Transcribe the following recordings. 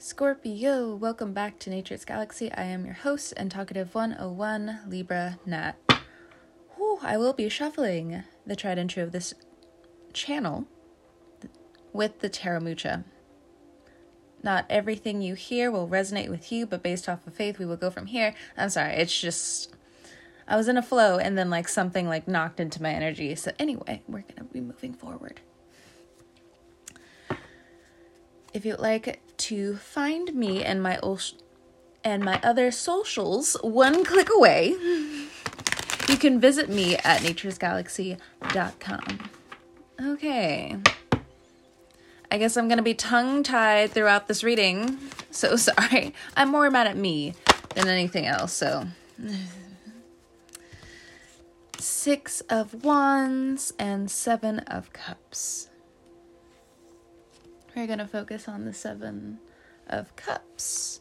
Scorpio, welcome back to Nature's Galaxy. I am your host and talkative 101 Libra Nat. Whew, I will be shuffling the tried and true of this channel with the Tarot Mucha. Not everything you hear will resonate with you, but based off of faith, we will go from here. I'm sorry, it's just I was in a flow and then like something like knocked into my energy. So anyway, we're going to be moving forward. If you'd like to find me and my and my other socials one click away, you can visit me at naturesgalaxy.com. Okay. I guess I'm going to be tongue tied throughout this reading. So sorry. I'm more mad at me than anything else, so. Six of Wands and Seven of Cups. We're going to focus on the Seven of Cups.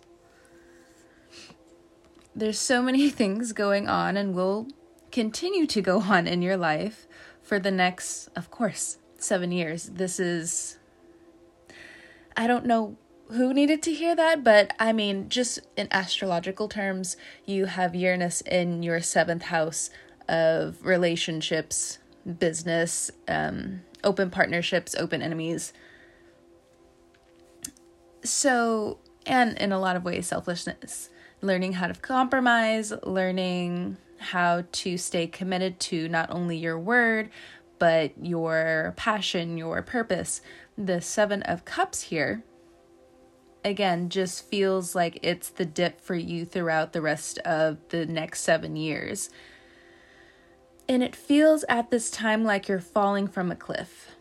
There's so many things going on and will continue to go on in your life for the next, of course, seven years. This is, I don't know who needed to hear that, but I mean, just in astrological terms, you have Uranus in your seventh house of relationships, business, um, open partnerships, open enemies, so, and in a lot of ways, selflessness, learning how to compromise, learning how to stay committed to not only your word, but your passion, your purpose. The Seven of Cups here, again, just feels like it's the dip for you throughout the rest of the next seven years. And it feels at this time like you're falling from a cliff.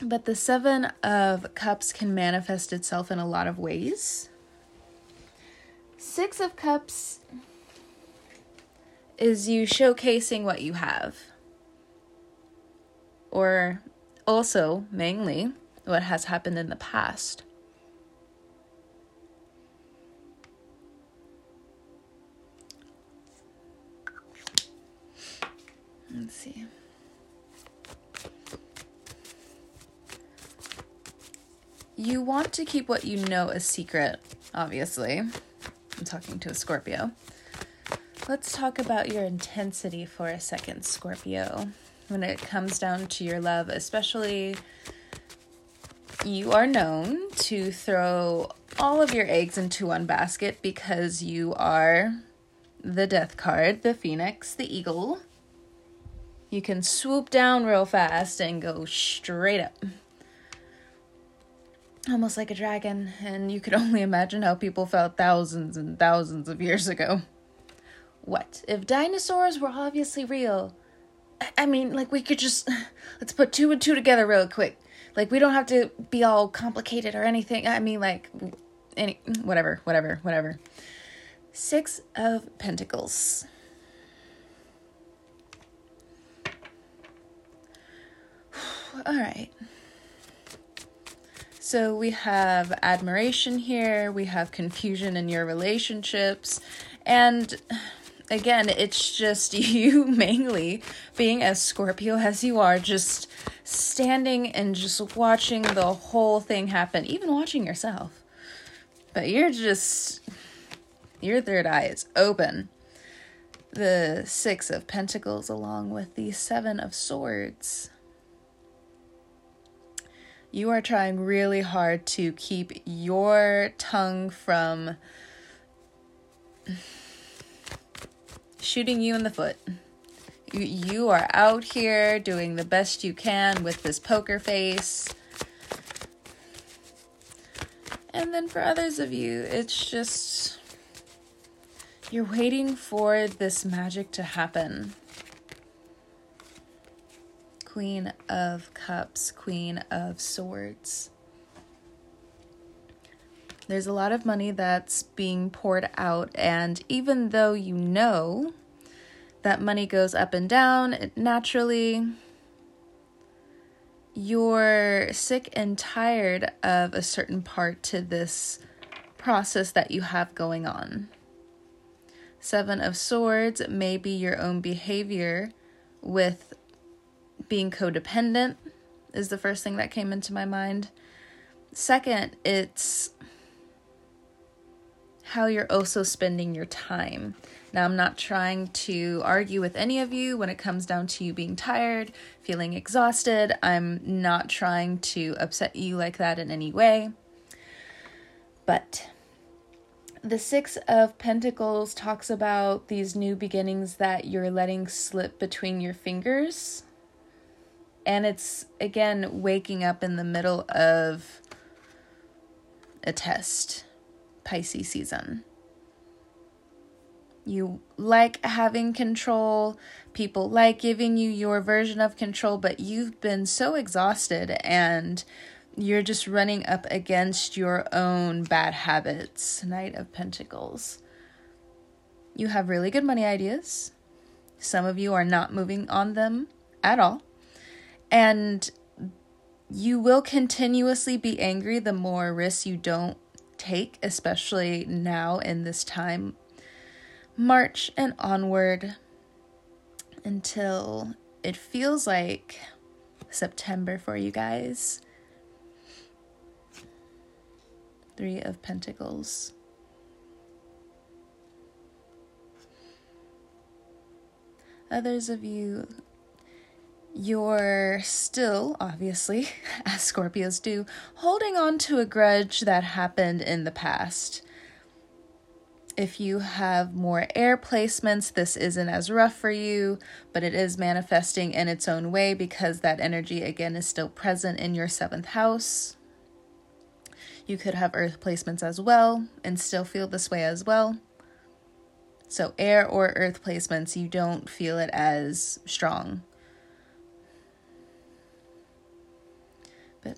But the Seven of Cups can manifest itself in a lot of ways. Six of Cups is you showcasing what you have. Or also, mainly, what has happened in the past. Let's see. You want to keep what you know a secret, obviously. I'm talking to a Scorpio. Let's talk about your intensity for a second, Scorpio. When it comes down to your love, especially, you are known to throw all of your eggs into one basket because you are the death card, the phoenix, the eagle. You can swoop down real fast and go straight up almost like a dragon, and you could only imagine how people felt thousands and thousands of years ago. What? If dinosaurs were obviously real? I mean, like, we could just. Let's put two and two together real quick. Like, we don't have to be all complicated or anything. I mean, like, any. Whatever, whatever, whatever. Six of Pentacles. all right. So we have admiration here, we have confusion in your relationships, and again, it's just you mainly being as Scorpio as you are, just standing and just watching the whole thing happen, even watching yourself. But you're just, your third eye is open. The Six of Pentacles, along with the Seven of Swords you are trying really hard to keep your tongue from shooting you in the foot. You, you are out here doing the best you can with this poker face. And then for others of you, it's just you're waiting for this magic to happen. Queen of Cups, Queen of Swords. There's a lot of money that's being poured out, and even though you know that money goes up and down naturally, you're sick and tired of a certain part to this process that you have going on. Seven of Swords may be your own behavior with being codependent is the first thing that came into my mind. Second, it's how you're also spending your time. Now, I'm not trying to argue with any of you when it comes down to you being tired, feeling exhausted. I'm not trying to upset you like that in any way. But the Six of Pentacles talks about these new beginnings that you're letting slip between your fingers. And it's, again, waking up in the middle of a test, Pisces season. You like having control. People like giving you your version of control, but you've been so exhausted and you're just running up against your own bad habits. Knight of Pentacles. You have really good money ideas. Some of you are not moving on them at all. And you will continuously be angry the more risks you don't take, especially now in this time March and onward until it feels like September for you guys. Three of Pentacles. Others of you, you're still, obviously, as Scorpios do, holding on to a grudge that happened in the past. If you have more air placements, this isn't as rough for you, but it is manifesting in its own way because that energy again is still present in your seventh house. You could have earth placements as well and still feel this way as well. So, air or earth placements, you don't feel it as strong.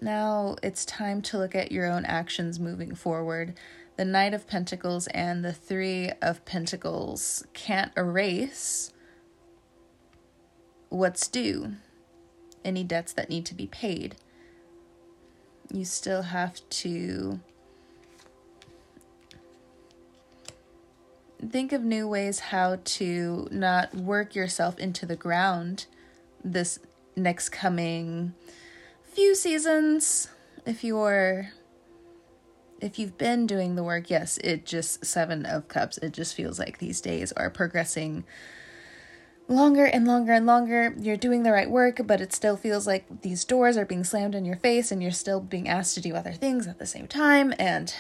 Now it's time to look at your own actions moving forward the Knight of Pentacles and the Three of Pentacles can't erase what's due, any debts that need to be paid. You still have to think of new ways how to not work yourself into the ground this next coming few seasons if you're if you've been doing the work, yes, it just seven of cups. It just feels like these days are progressing longer and longer and longer. You're doing the right work, but it still feels like these doors are being slammed in your face and you're still being asked to do other things at the same time. And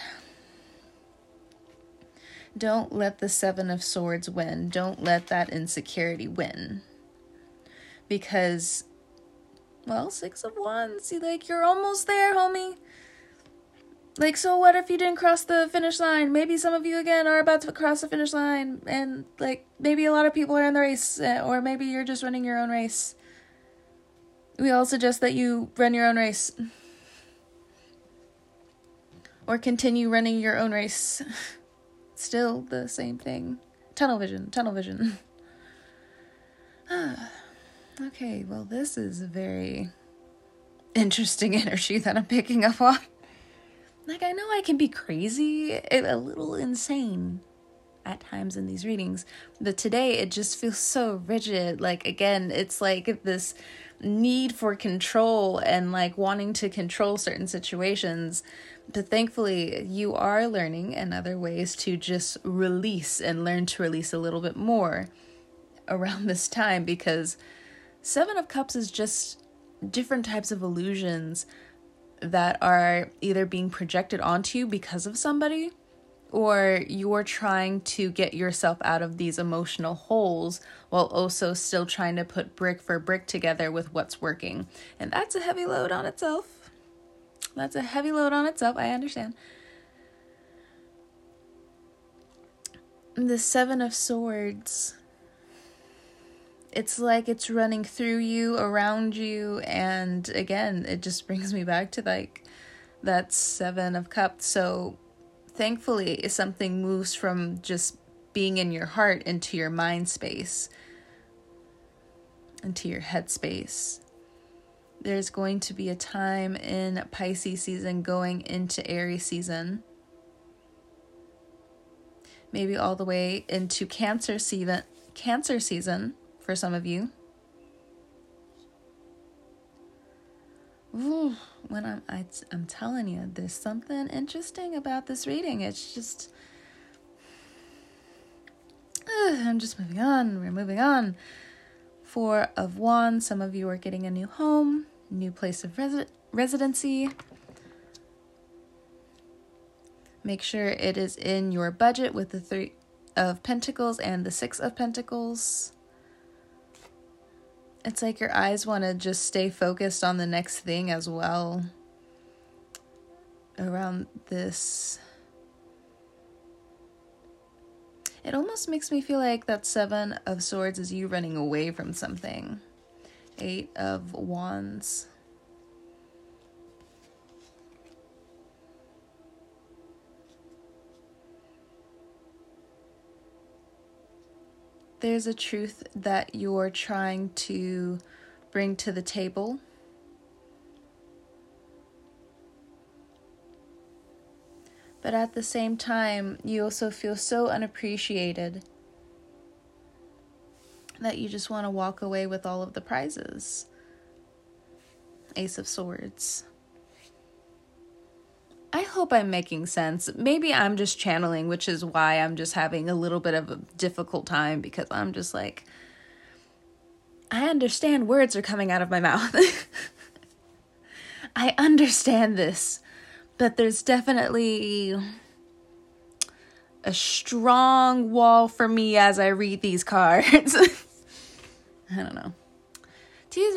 don't let the Seven of Swords win. Don't let that insecurity win. Because, well, Six of Wands, See, like, you're almost there, homie. Like so what if you didn't cross the finish line? Maybe some of you again are about to cross the finish line and like maybe a lot of people are in the race eh, or maybe you're just running your own race. We all suggest that you run your own race. Or continue running your own race. Still the same thing. Tunnel vision tunnel vision okay well this is a very interesting energy that i'm picking up on like, I know I can be crazy, a little insane at times in these readings, but today it just feels so rigid. Like, again, it's like this need for control and like wanting to control certain situations. But thankfully, you are learning in other ways to just release and learn to release a little bit more around this time because Seven of Cups is just different types of illusions that are either being projected onto you because of somebody or you're trying to get yourself out of these emotional holes while also still trying to put brick for brick together with what's working. And that's a heavy load on itself. That's a heavy load on itself, I understand. The Seven of Swords it's like it's running through you, around you, and again, it just brings me back to like that Seven of Cups. So thankfully, if something moves from just being in your heart into your mind space, into your head space. There's going to be a time in Pisces season going into Aries season. Maybe all the way into Cancer season, Cancer season for some of you. Ooh, when I'm I, am i am telling you, there's something interesting about this reading. It's just I'm just moving on. We're moving on. Four of Wands. Some of you are getting a new home, new place of resi- residency. Make sure it is in your budget with the Three of Pentacles and the Six of Pentacles. It's like your eyes want to just stay focused on the next thing as well around this. It almost makes me feel like that Seven of Swords is you running away from something. Eight of Wands. There's a truth that you're trying to bring to the table But at the same time, you also feel so unappreciated that you just want to walk away with all of the prizes. Ace of Swords. I hope I'm making sense. Maybe I'm just channeling, which is why I'm just having a little bit of a difficult time because I'm just like, I understand words are coming out of my mouth. I understand this but there's definitely a strong wall for me as I read these cards. I don't know. Two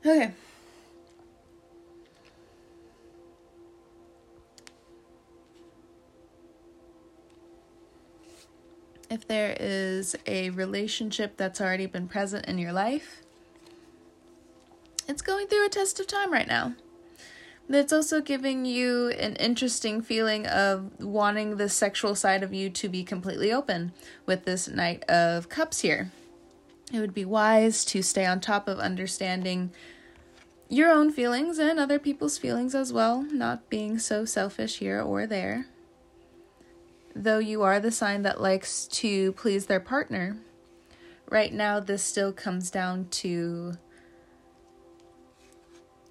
Okay. if there is a relationship that's already been present in your life, it's going through a test of time right now. It's also giving you an interesting feeling of wanting the sexual side of you to be completely open with this Knight of Cups here. It would be wise to stay on top of understanding your own feelings and other people's feelings as well, not being so selfish here or there though you are the sign that likes to please their partner, right now this still comes down to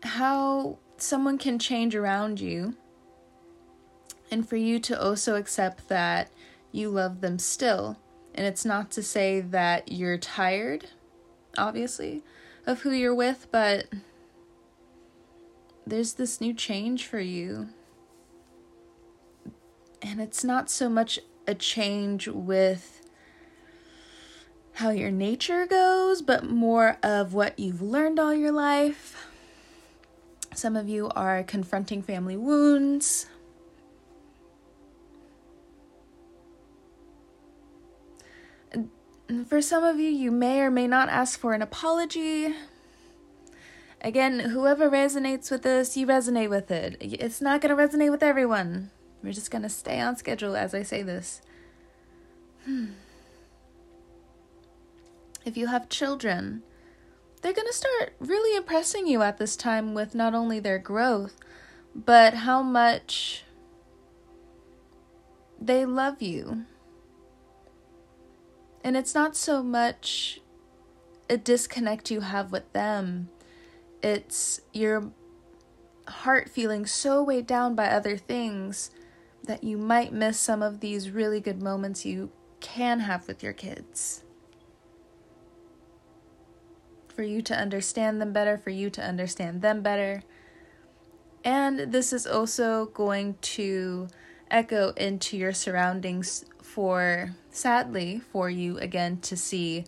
how someone can change around you and for you to also accept that you love them still. And it's not to say that you're tired, obviously, of who you're with, but there's this new change for you and it's not so much a change with how your nature goes, but more of what you've learned all your life. Some of you are confronting family wounds. For some of you, you may or may not ask for an apology. Again, whoever resonates with this, you resonate with it. It's not going to resonate with everyone. We're just going to stay on schedule as I say this. Hmm. If you have children, they're going to start really impressing you at this time with not only their growth, but how much they love you. And it's not so much a disconnect you have with them, it's your heart feeling so weighed down by other things that you might miss some of these really good moments you can have with your kids. For you to understand them better, for you to understand them better. And this is also going to echo into your surroundings for, sadly, for you again to see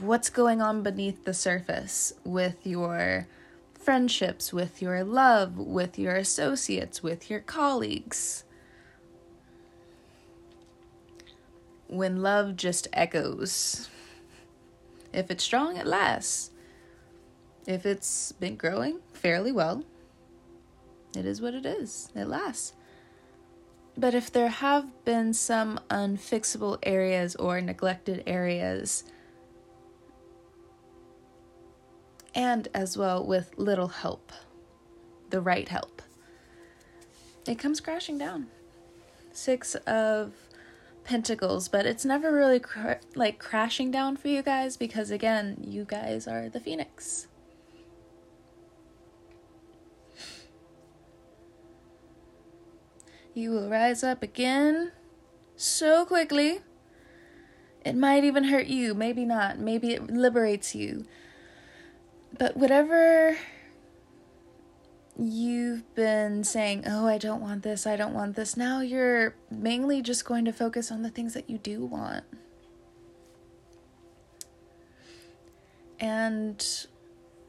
what's going on beneath the surface with your friendships, with your love, with your associates, with your colleagues. when love just echoes. If it's strong, it lasts. If it's been growing fairly well, it is what it is. It lasts. But if there have been some unfixable areas or neglected areas, and as well with little help, the right help, it comes crashing down. Six of pentacles, but it's never really cr- like crashing down for you guys because again, you guys are the phoenix. You will rise up again so quickly. It might even hurt you, maybe not. Maybe it liberates you. But whatever you've been saying, oh, I don't want this, I don't want this, now you're mainly just going to focus on the things that you do want. And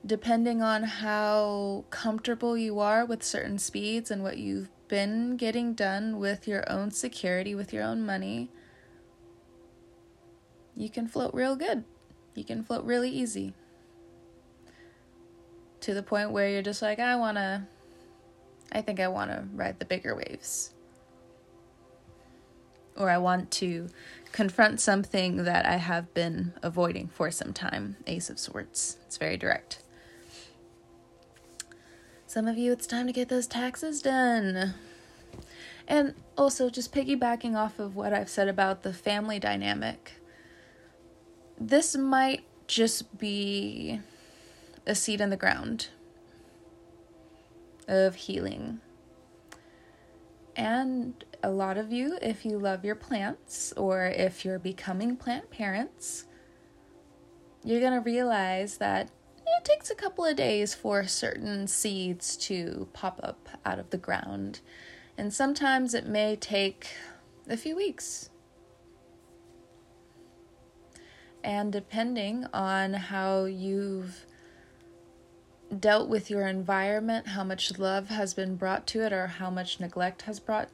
depending on how comfortable you are with certain speeds and what you've been getting done with your own security, with your own money, you can float real good. You can float really easy to the point where you're just like, I want to, I think I want to ride the bigger waves. Or I want to confront something that I have been avoiding for some time. Ace of Swords. It's very direct. Some of you, it's time to get those taxes done. And also, just piggybacking off of what I've said about the family dynamic, this might just be a seed in the ground of healing. And a lot of you, if you love your plants or if you're becoming plant parents, you're going to realize that it takes a couple of days for certain seeds to pop up out of the ground. And sometimes it may take a few weeks and depending on how you've dealt with your environment, how much love has been brought to it, or how much neglect has brought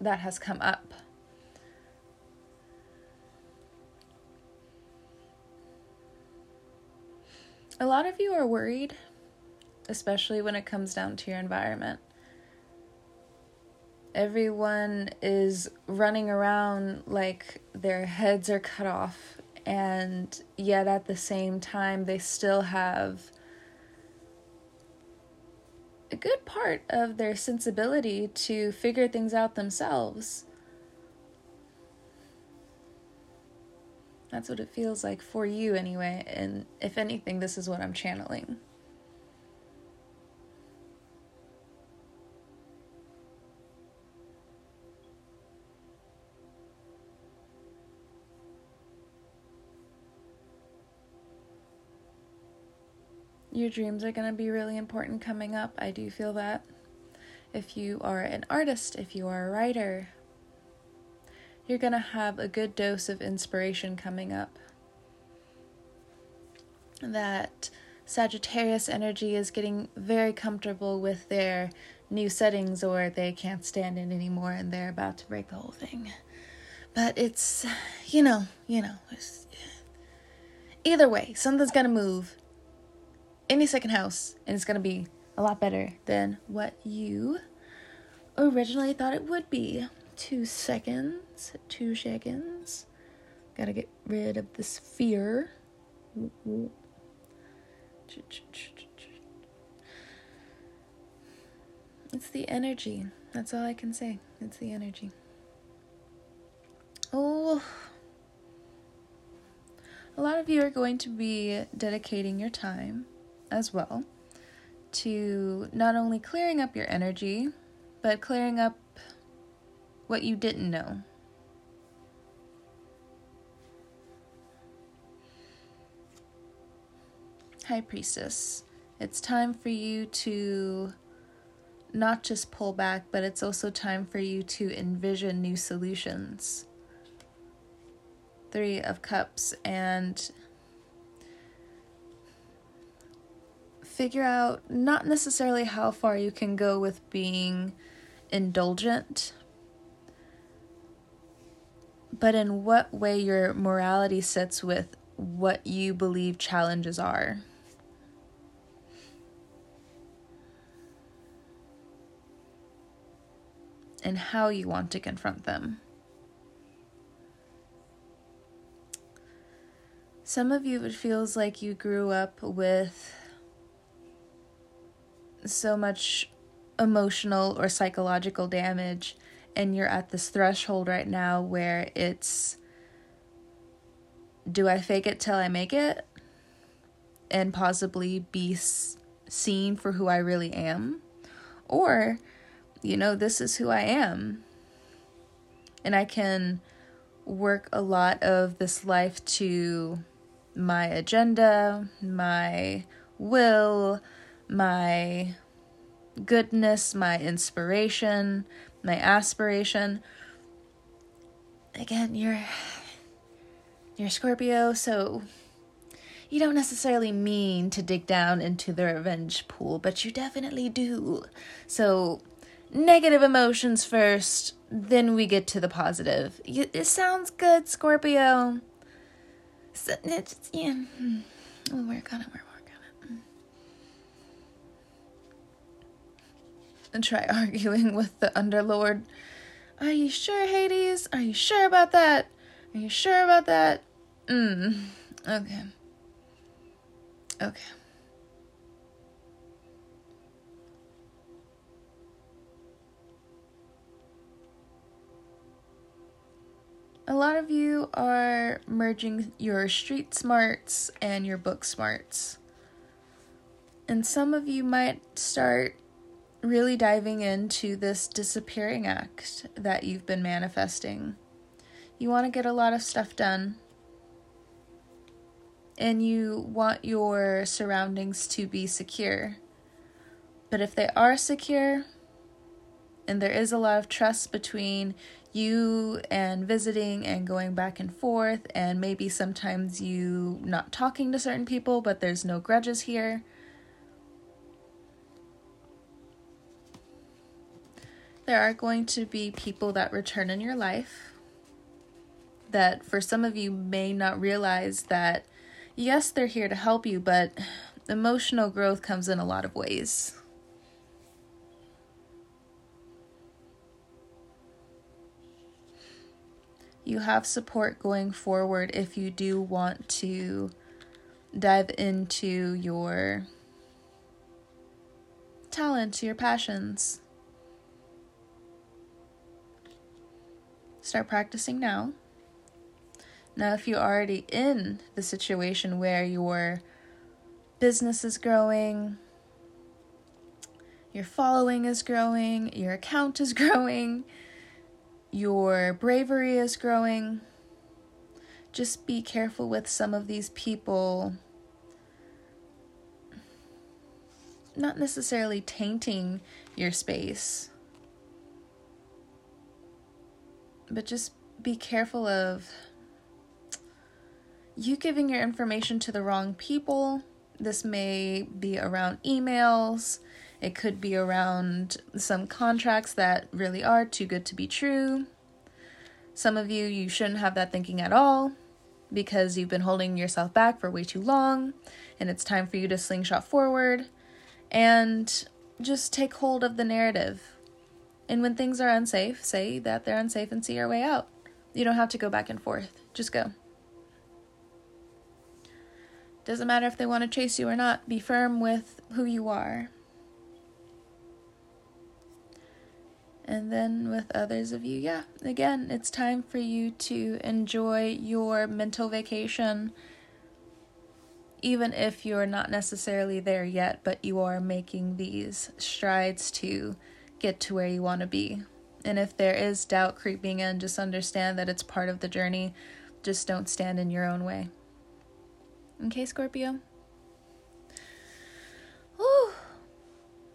that has come up. A lot of you are worried, especially when it comes down to your environment. Everyone is running around like their heads are cut off and yet at the same time they still have a good part of their sensibility to figure things out themselves. That's what it feels like for you, anyway. And if anything, this is what I'm channeling. Your dreams are going to be really important coming up. I do feel that. If you are an artist, if you are a writer, you're going to have a good dose of inspiration coming up. That Sagittarius energy is getting very comfortable with their new settings or they can't stand it anymore and they're about to break the whole thing. But it's, you know, you know, either way, something's going to move any second house, and it's gonna be a lot better than what you originally thought it would be. Two seconds, two seconds. Gotta get rid of this fear. It's the energy. That's all I can say. It's the energy. Oh. A lot of you are going to be dedicating your time as well to not only clearing up your energy, but clearing up what you didn't know. High Priestess, it's time for you to not just pull back, but it's also time for you to envision new solutions. Three of Cups, and figure out not necessarily how far you can go with being indulgent, but in what way your morality sits with what you believe challenges are. And how you want to confront them. Some of you, it feels like you grew up with so much emotional or psychological damage and you're at this threshold right now where it's do I fake it till I make it and possibly be seen for who I really am? Or you know, this is who I am. And I can work a lot of this life to my agenda, my will, my goodness, my inspiration, my aspiration. Again, you're you're Scorpio, so you don't necessarily mean to dig down into the revenge pool, but you definitely do. So, negative emotions first, then we get to the positive. It sounds good, Scorpio. So, it's, yeah, hmm, we'll work on. We'll And try arguing with the Underlord. Are you sure, Hades? Are you sure about that? Are you sure about that? Mm. Okay. Okay. A lot of you are merging your street smarts and your book smarts. And some of you might start really diving into this disappearing act that you've been manifesting. You want to get a lot of stuff done and you want your surroundings to be secure. But if they are secure, and there is a lot of trust between you and visiting and going back and forth, and maybe sometimes you not talking to certain people, but there's no grudges here. There are going to be people that return in your life that for some of you may not realize that yes, they're here to help you, but emotional growth comes in a lot of ways. You have support going forward if you do want to dive into your talents, your passions. Start practicing now. Now, if you're already in the situation where your business is growing, your following is growing, your account is growing, your bravery is growing, just be careful with some of these people not necessarily tainting your space, but just be careful of you giving your information to the wrong people. This may be around emails, it could be around some contracts that really are too good to be true. Some of you, you shouldn't have that thinking at all because you've been holding yourself back for way too long and it's time for you to slingshot forward and just take hold of the narrative. And when things are unsafe, say that they're unsafe and see your way out. You don't have to go back and forth, just go. Doesn't matter if they want to chase you or not, be firm with who you are. And then with others of you, yeah, again, it's time for you to enjoy your mental vacation, even if you're not necessarily there yet, but you are making these strides to get to where you want to be. And if there is doubt creeping in, just understand that it's part of the journey. Just don't stand in your own way. Okay, Scorpio? Whew.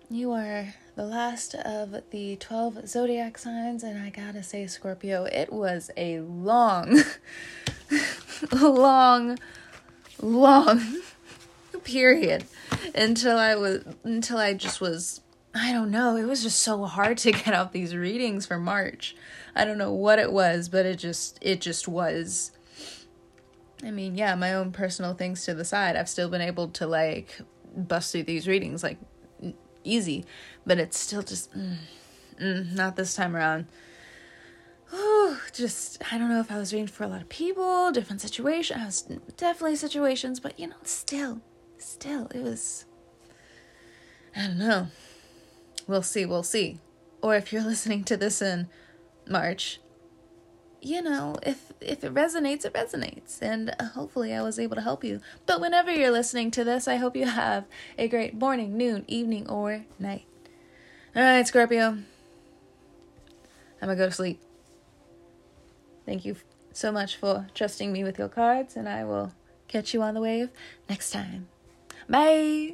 You are the last of the 12 zodiac signs, and I gotta say, Scorpio, it was a long, long, long period until I was, until I just was, I don't know, it was just so hard to get out these readings for March. I don't know what it was, but it just, it just was I mean, yeah, my own personal things to the side. I've still been able to like bust through these readings like easy, but it's still just mm, mm, not this time around. Just I don't know if I was reading for a lot of people, different situations. I was definitely situations, but you know, still, still, it was. I don't know. We'll see. We'll see. Or if you're listening to this in March, you know, if if it resonates, it resonates, and uh, hopefully I was able to help you. But whenever you're listening to this, I hope you have a great morning, noon, evening, or night. All right, Scorpio. I'm gonna go to sleep. Thank you so much for trusting me with your cards, and I will catch you on the wave next time. Bye.